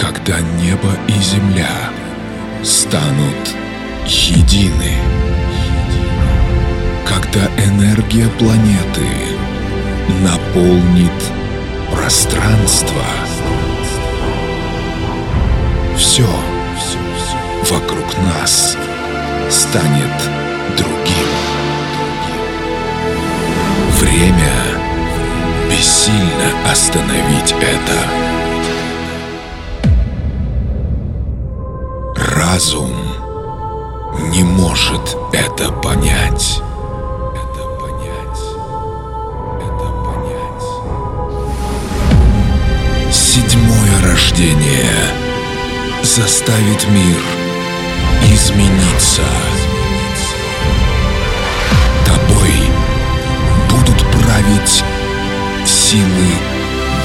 когда небо и земля станут едины. Когда энергия планеты наполнит пространство. Все вокруг нас станет другим. Время бессильно остановить это. Разум не может это понять. Седьмое рождение заставит мир измениться. Тобой будут править силы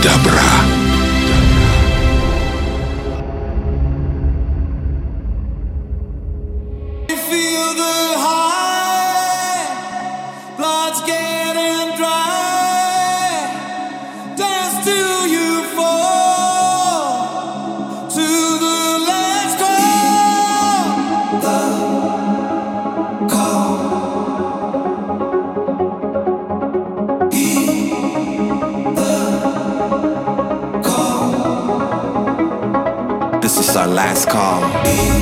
добра. Be.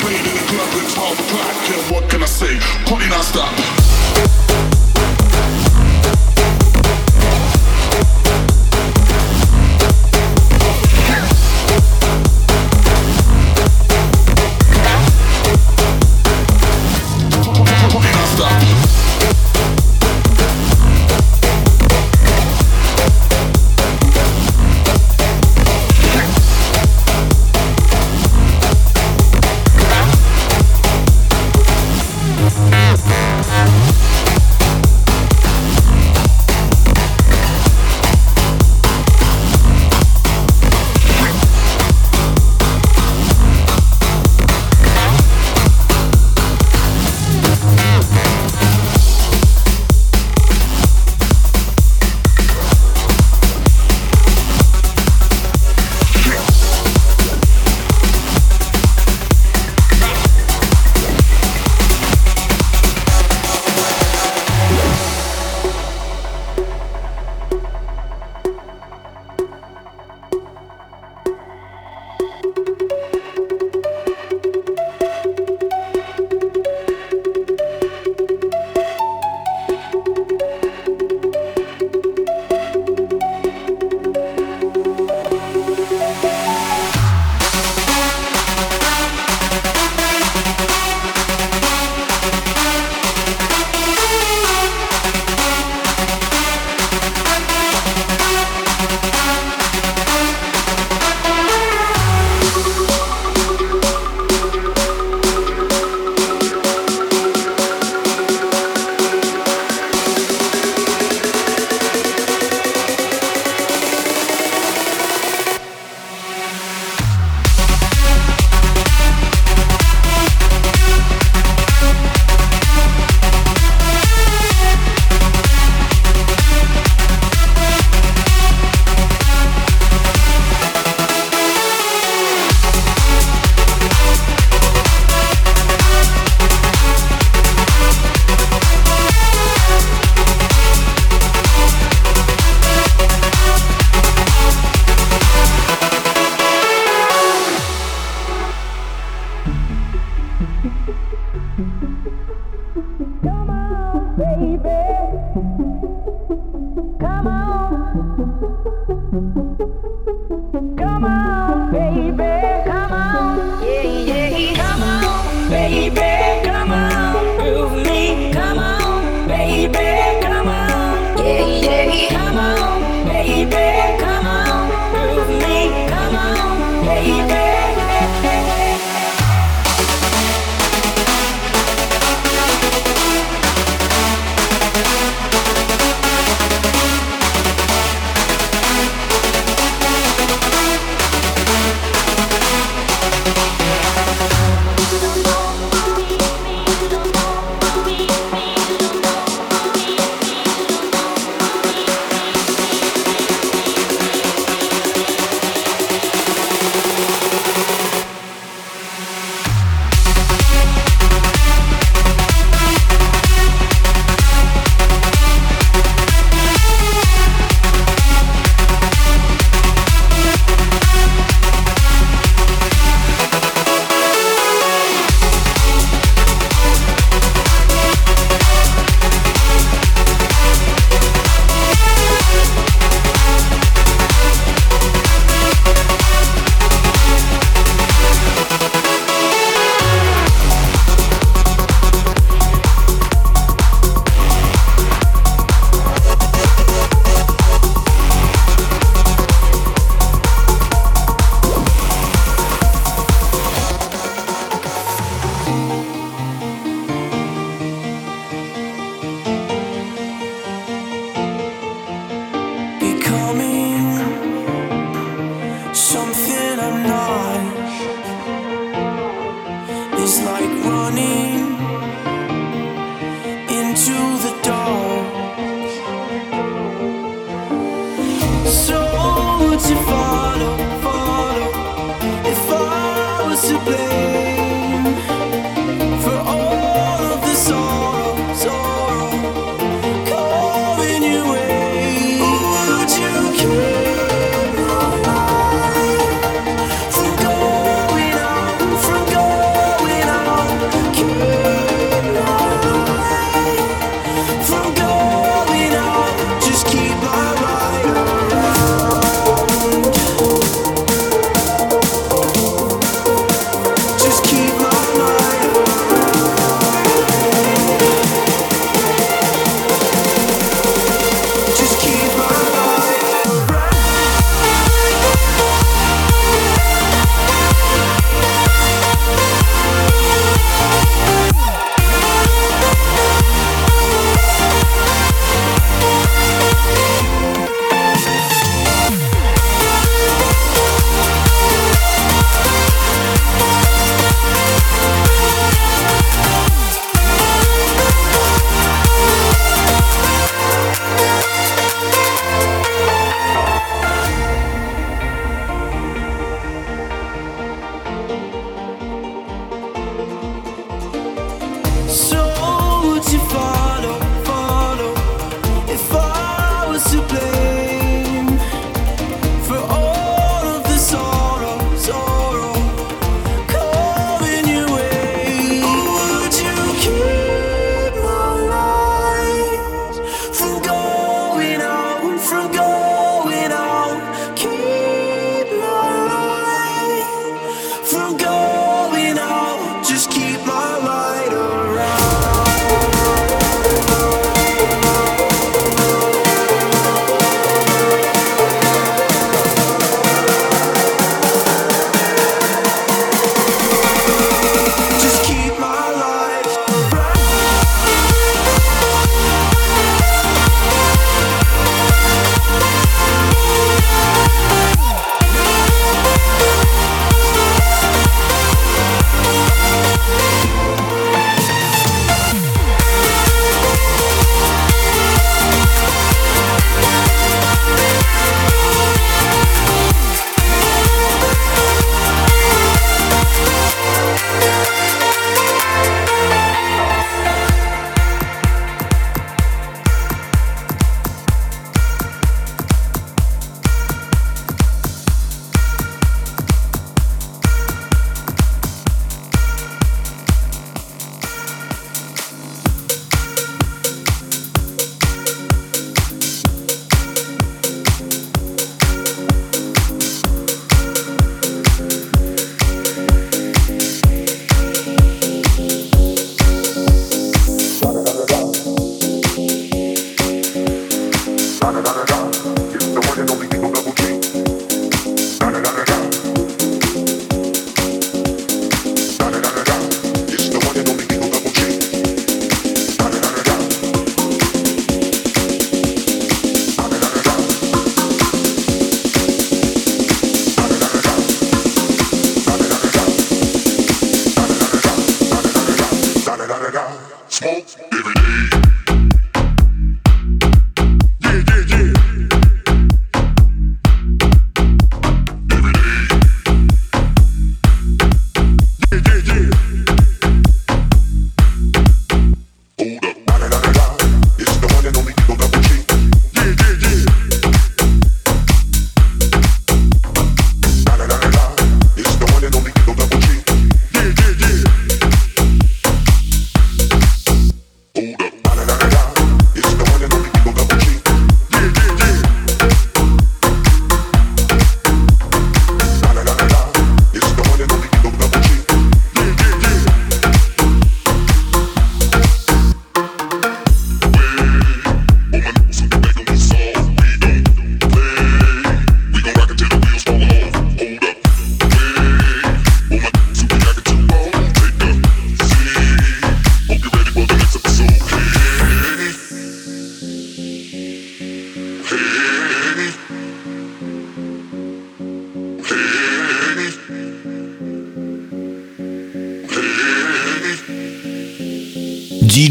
Played in the club, it's all black, and what can I say?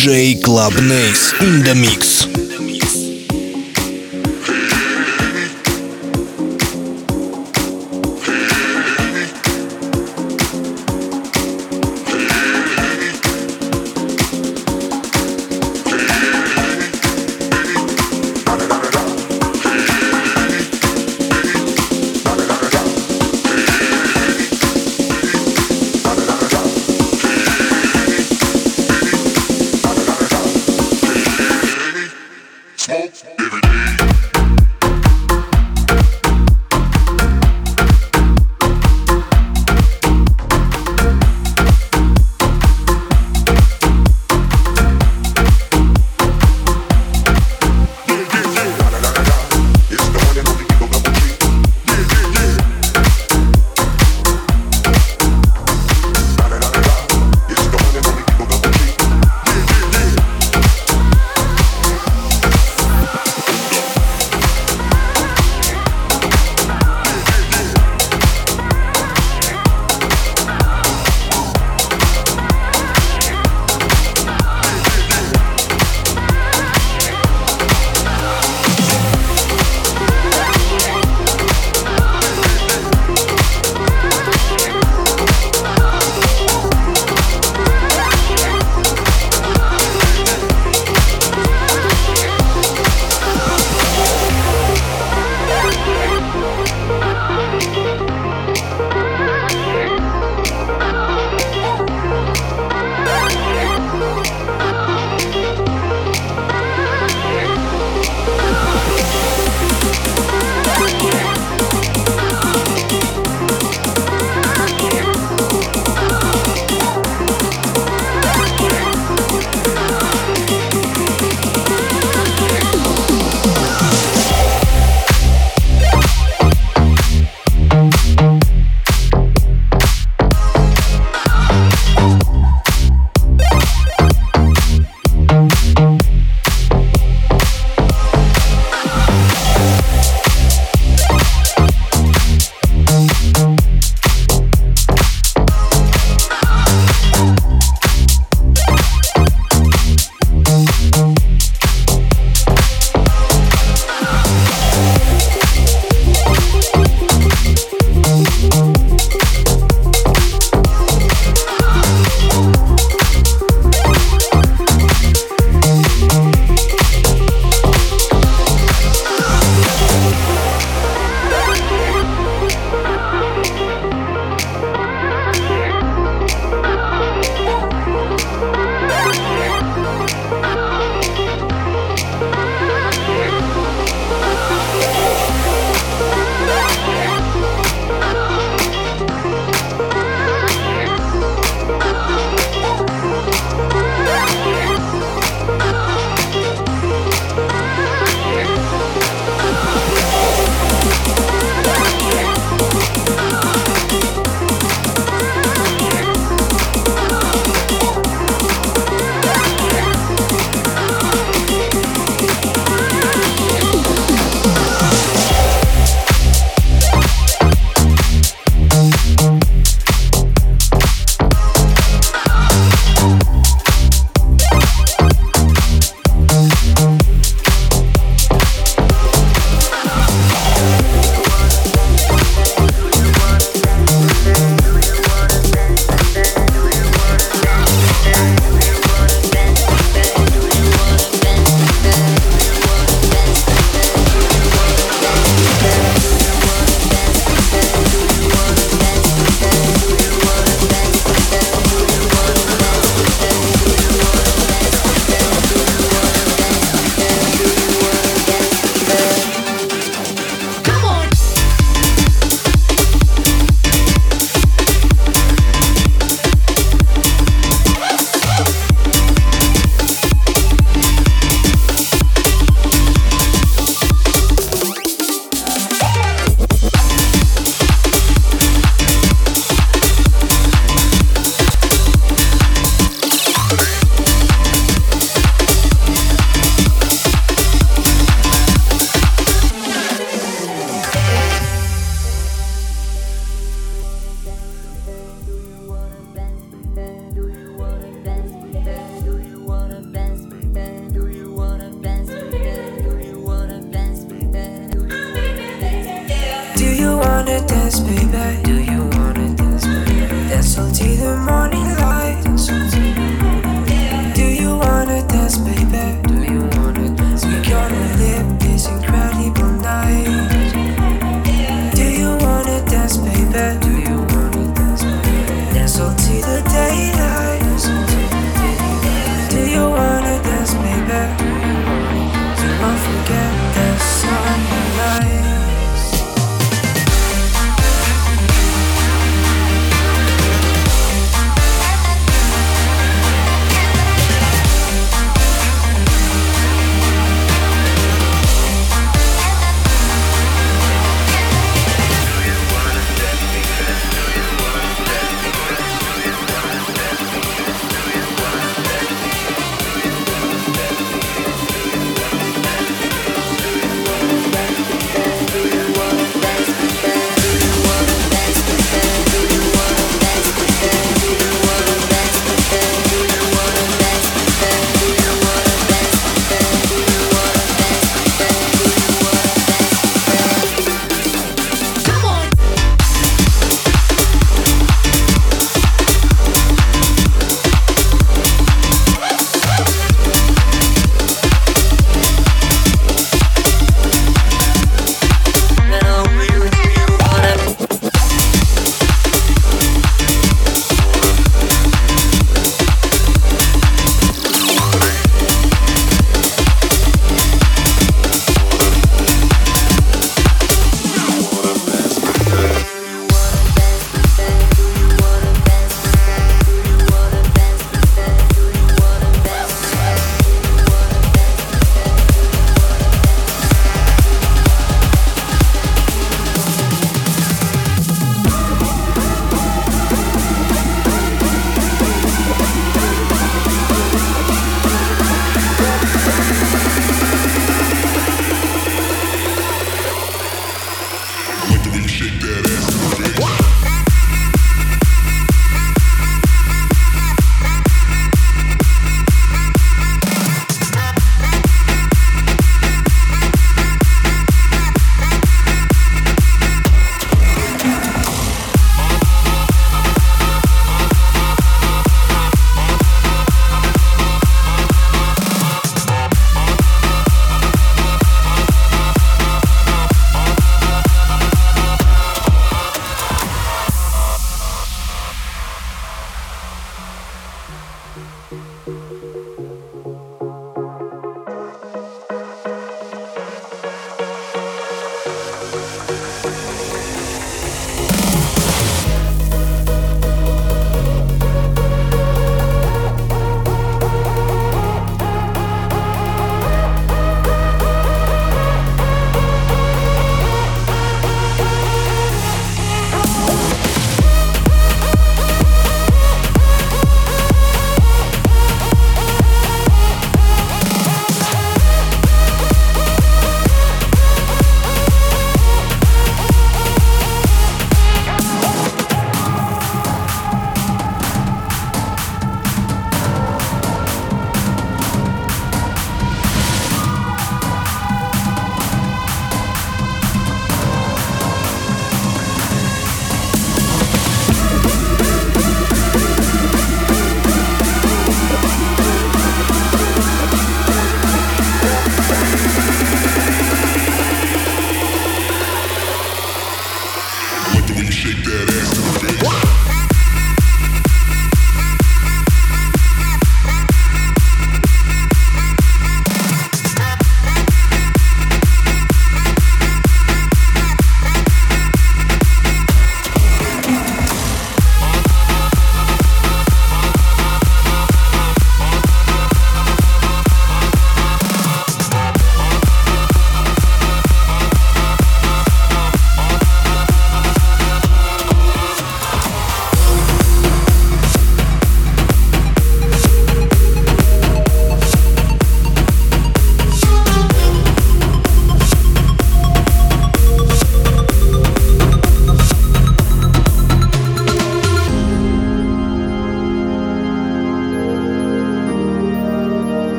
DJ Club Nace in the mix.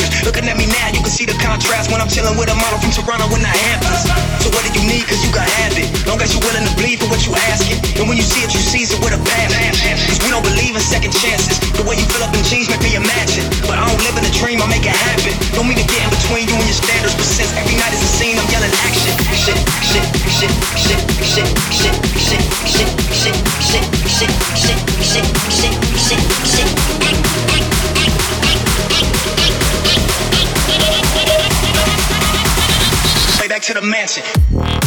Share. Looking at me now, you can see the contrast when I'm chilling with a model from Toronto in the Hamptons. So what do you need? Cause you can have it. Long as you're willing to bleed for what you asking. And when you see it, you seize it with a passion. Cause we don't believe in second chances. The way you fill up in jeans make me imagine. But I don't live in a dream, I make it happen. Don't mean to get in between you and your standards, but since every night is a scene, I'm yelling action. Shit, shit, shit, shit, shit, shit, shit, shit, shit, shit, shit, shit, shit, shit, shit. To the mansion.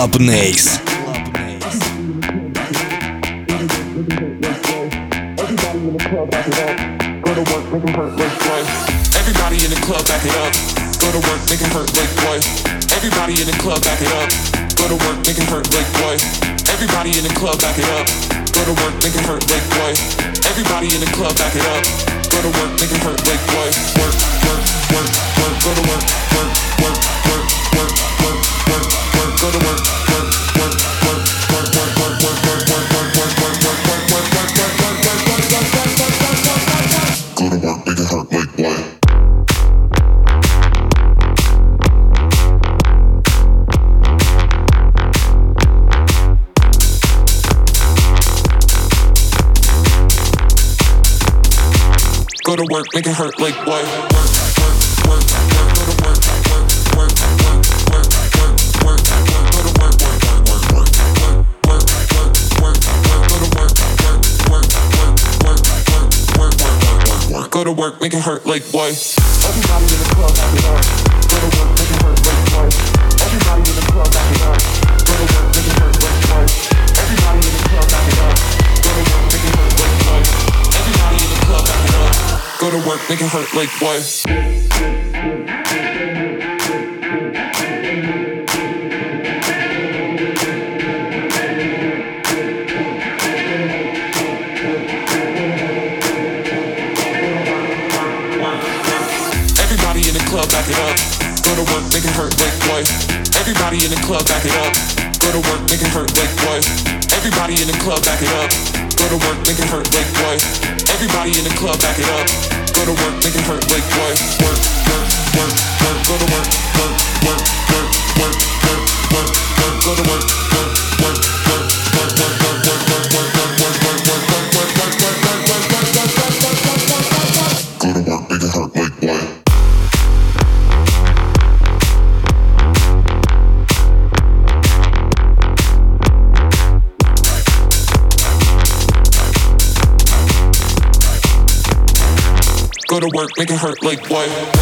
Club Nace. Everybody in the club back it up. Go to work, make it hurt like boy. Everybody in the club back it up. Go to work, make it hurt like boy. Everybody in the club back it up. Go to work, make it hurt like boy. Everybody in the club back it up. Go to work, make it hurt like boy. Work, work, work, work. Go to work, work, work, make it hurt like work. Go to work, make it hurt like boy. Everybody in the club, it Go to work, make it hurt like boy. Everybody in the club, back it up. Go to work, make it hurt like boy. Everybody in the club, back it up. Go to work, make it hurt like boy. Everybody in the club, back it up. Go to work, make it hurt like boy. Everybody in the club, back it up. Go to work, make it hurt like boy. Work, work, work, work. Go to work, work, work, work, work, work, work, work. Go to work, work, make it hurt like boy.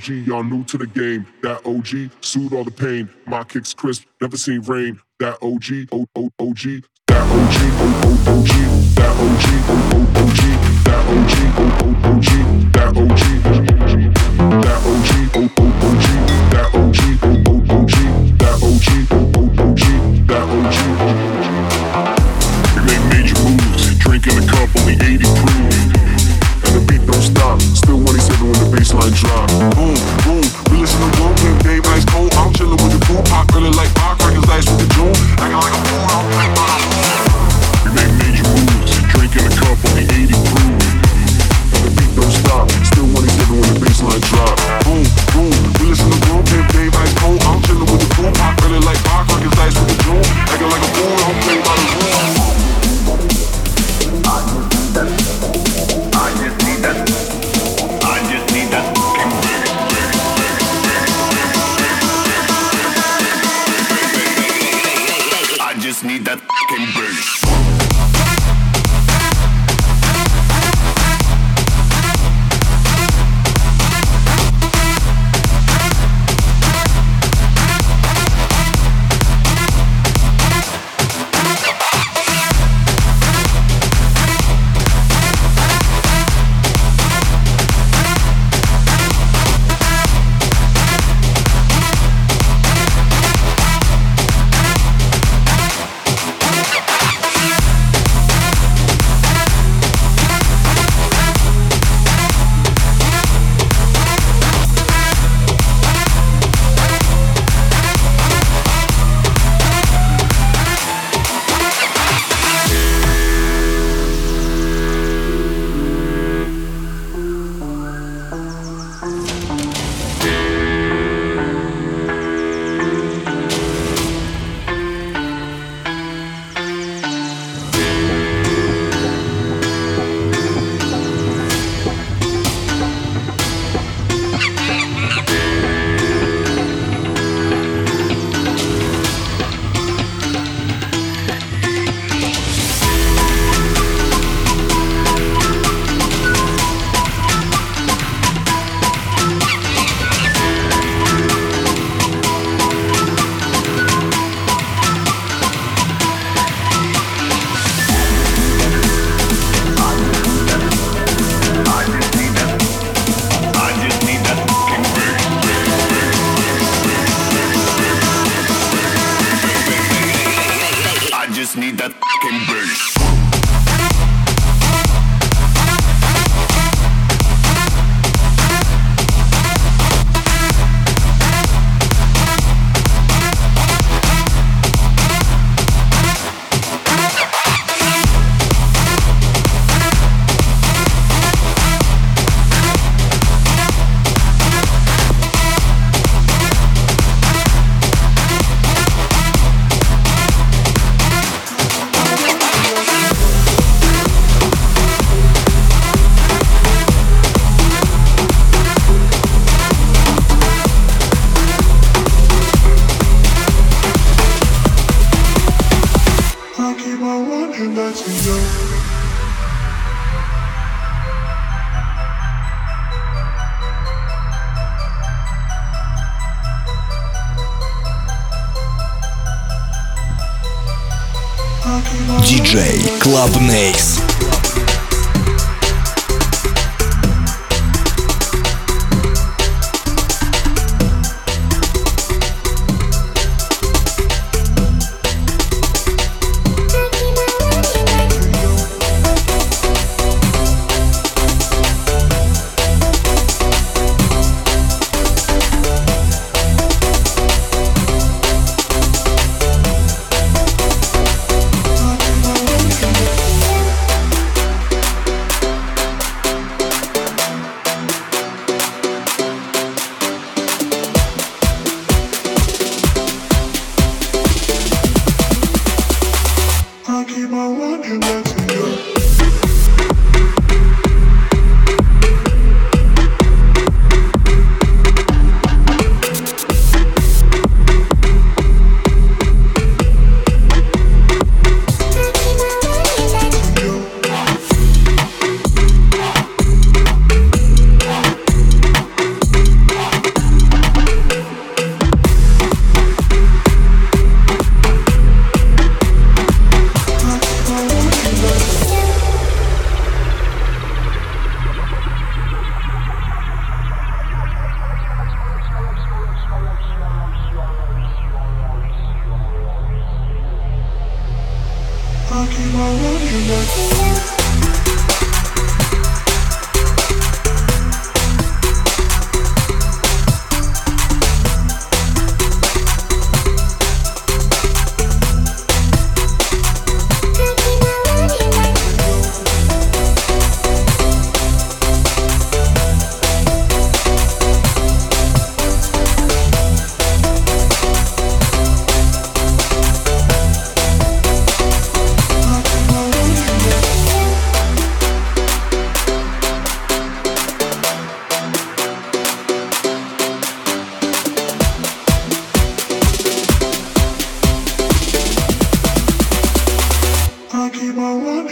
OG, y'all new to the game. That OG, soothe all the pain. My kicks crisp, never seen rain. That OG, O O OG. That OG, O O OG. That OG, O O OG. That OG, O O OG. That OG, That OG, O O OG. That OG, O O OG. That OG, O O OG. That OG. They make major moves, drinking a cup only 80 proof.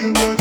you. like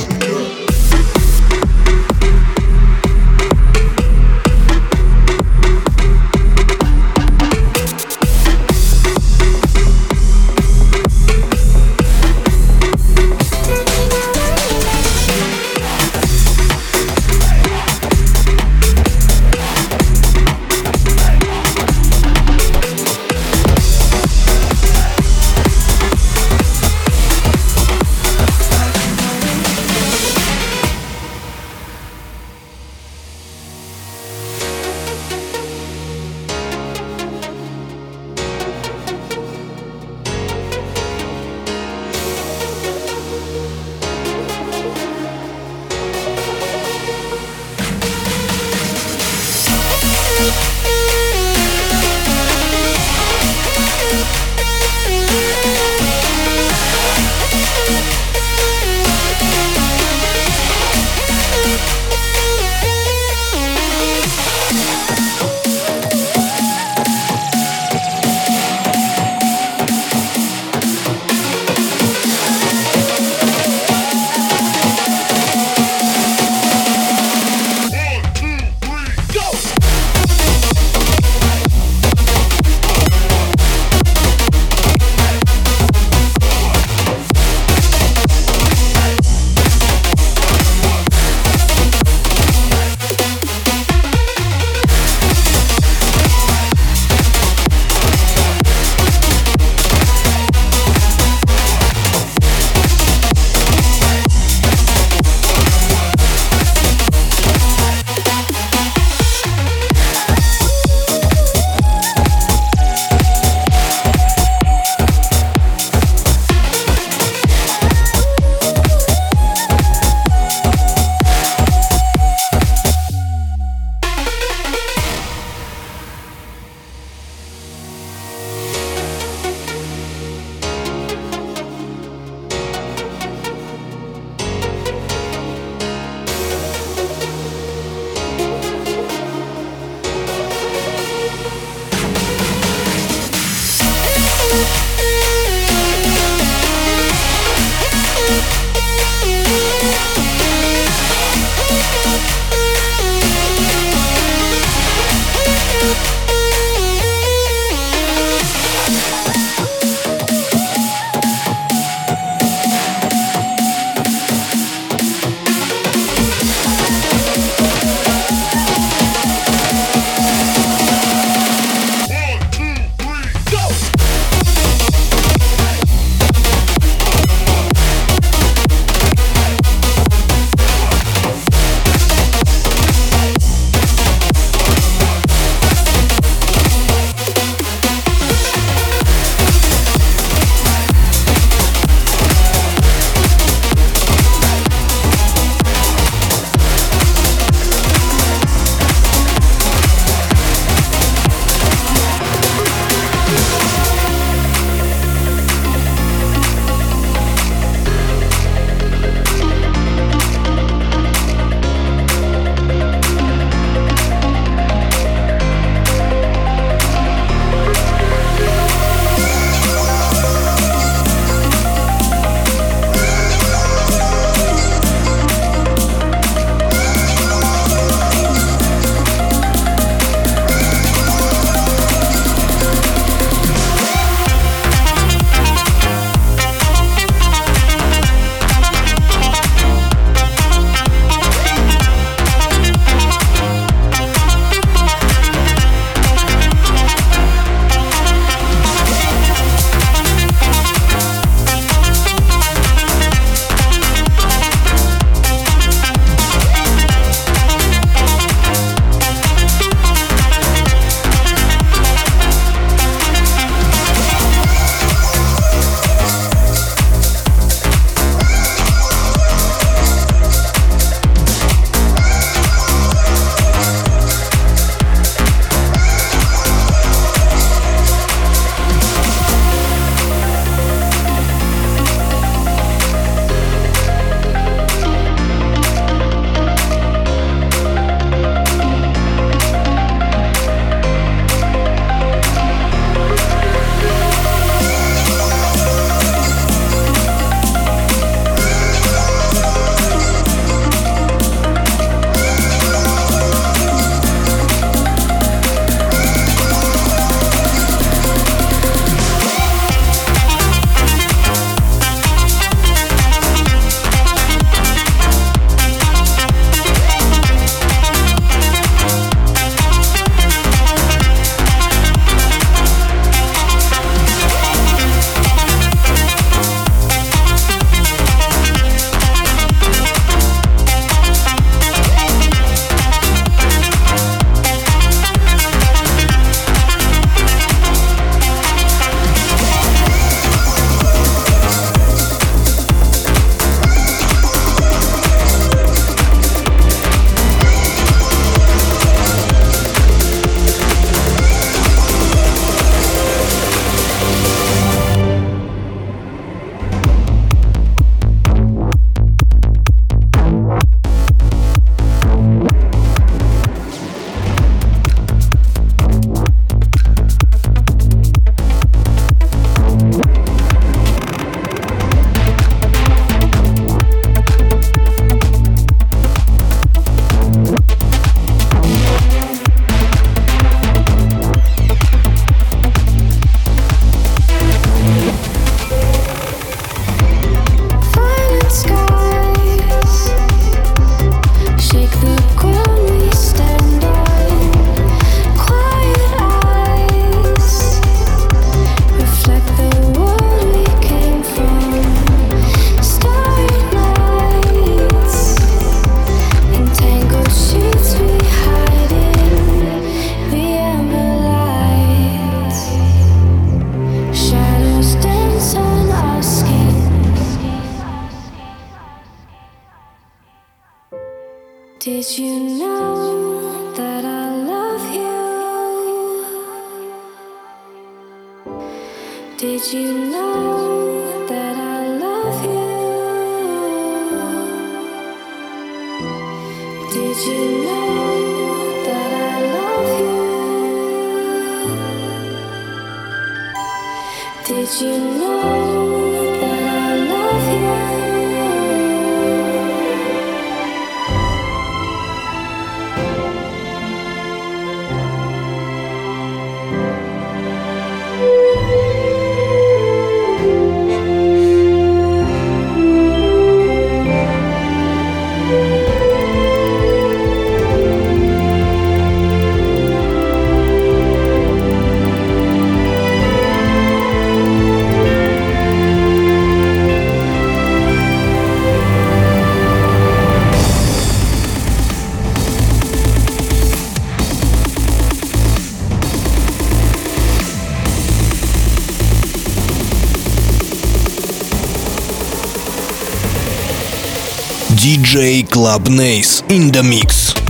DJ Club Nace in the mix.